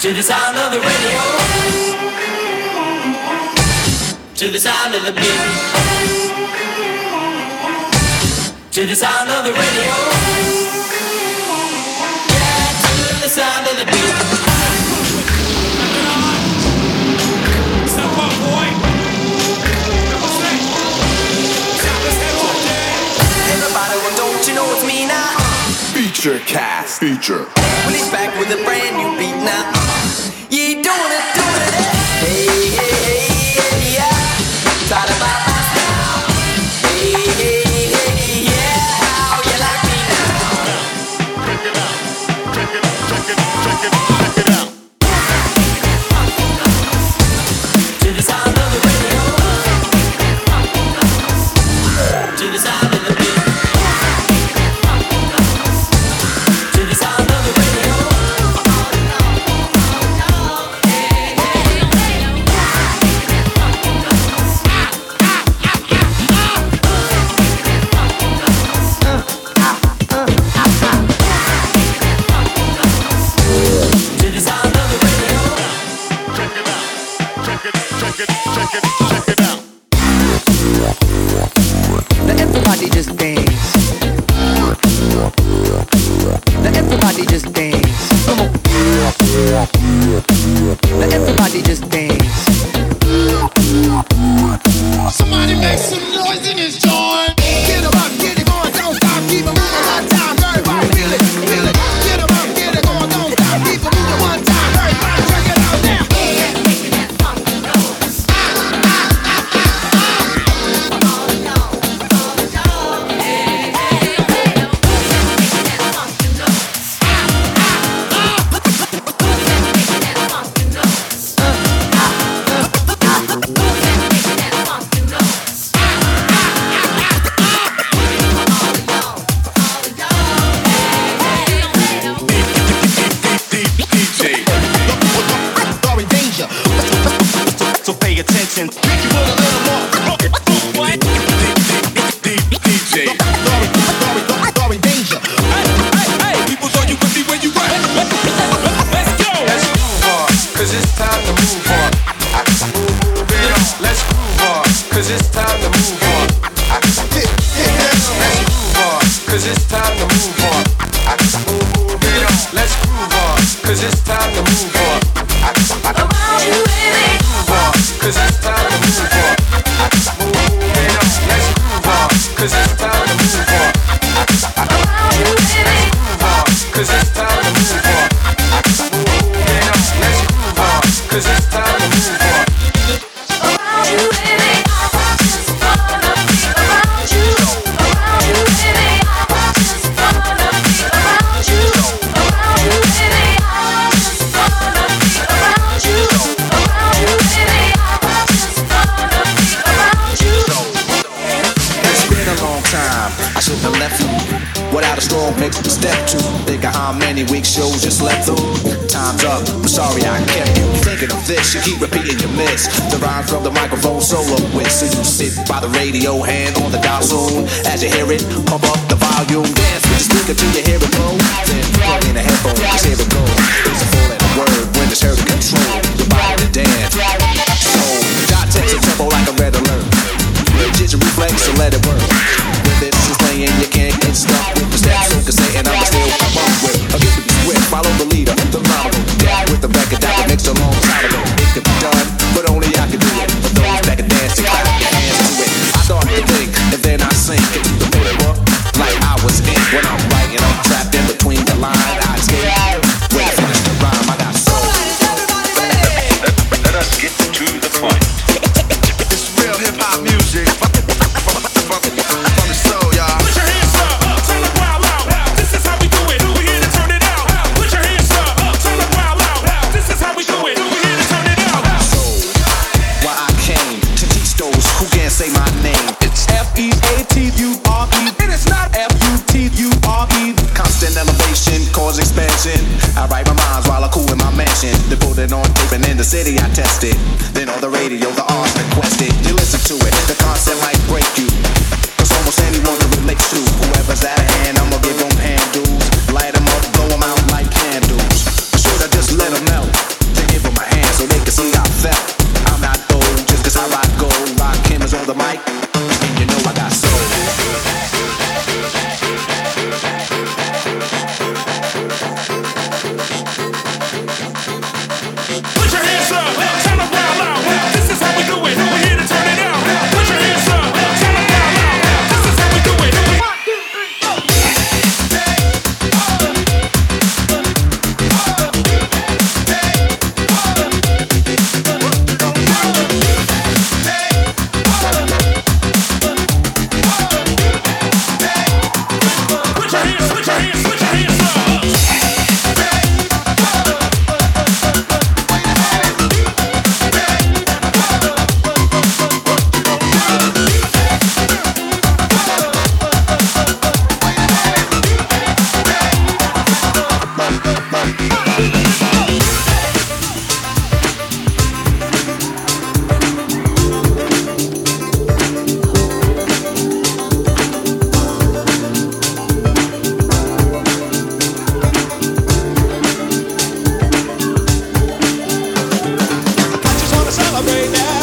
to the sound of the radio, to the sound of the beat, to the sound of the radio, yeah, to the sound of the beat. Everybody, don't you know it's me now? Featurecast. Feature. Willie's back with a brand new beat now. Uh. Cause it's time to move on. Let's groove on. Cause it's time. The derived from the microphone solo with. So you sit by the radio, hand on the dial soon. As you hear it, pump up the volume. Dance with the speaker till you hear it blow. Then plug in a headphone, just hear it go. It's a full-letter word when it's heard to control your body to dance. So, dot takes a tempo like a red alert. Rigid reflex, to let it work. When this is playing, you can't get stuck with the steps. So can say, and I'm still pump with. A gift to be swift, follow the leader, the model. Down with the record that was mixed a long time ago. It could be done but only I can do it. For those that can dance to clap. city I tested. Then on the radio, the arms requested. You listen to right now.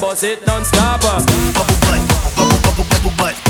bust it non-stopper. Bubble butt, bubble, bubble, bubble butt.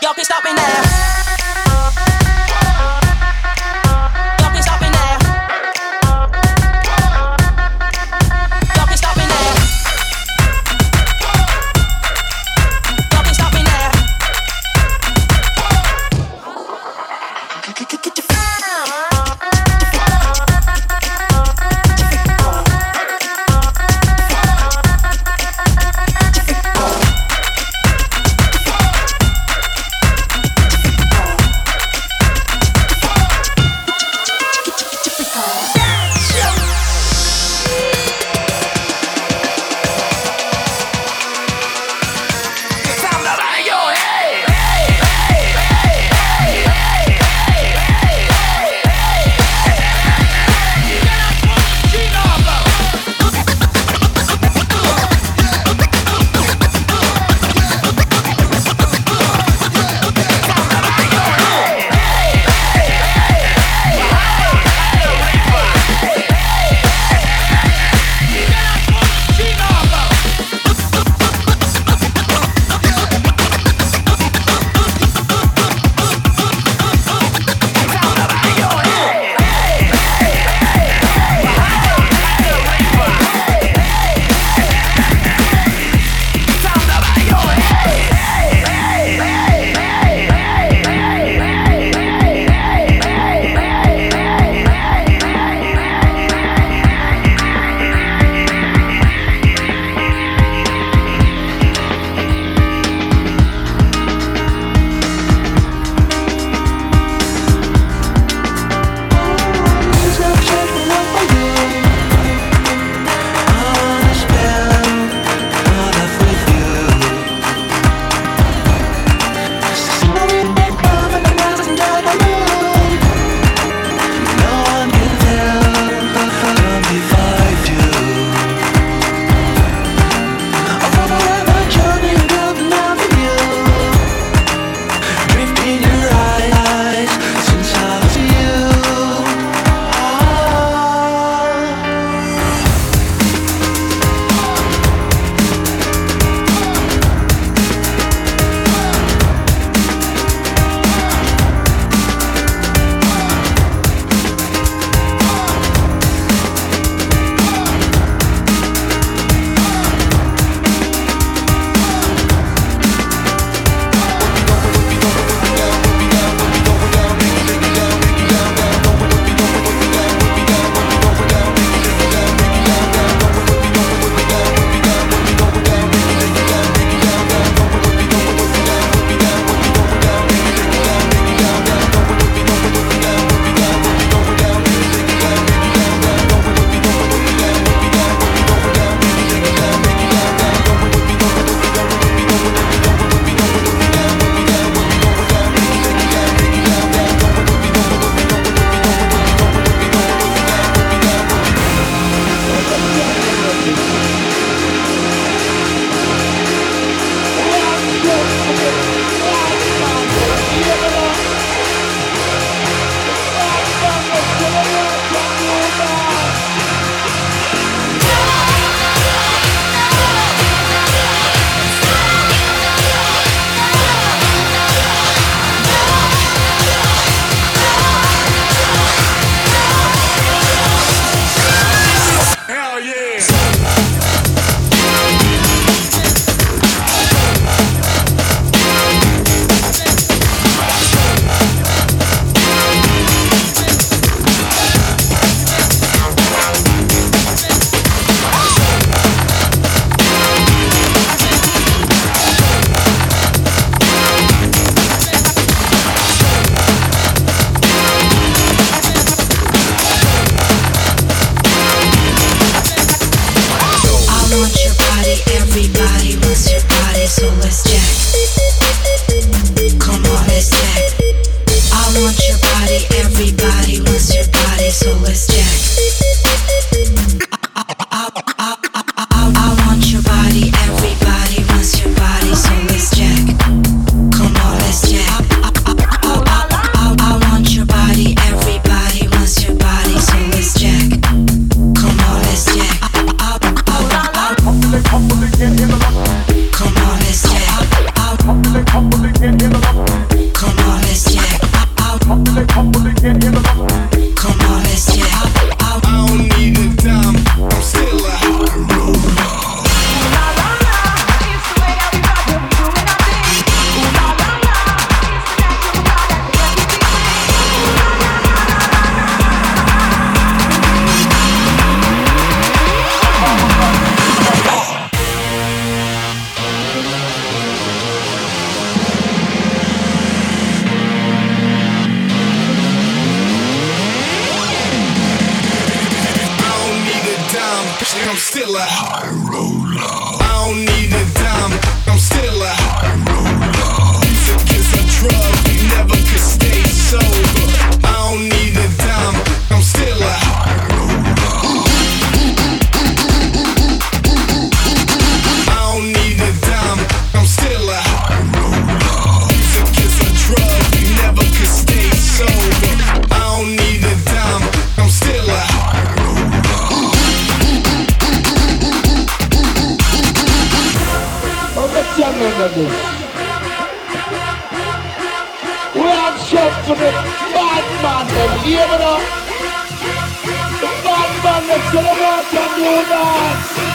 Y'all can stop me now. We are shot for the bad man, them hear me now? The bad man, them say they.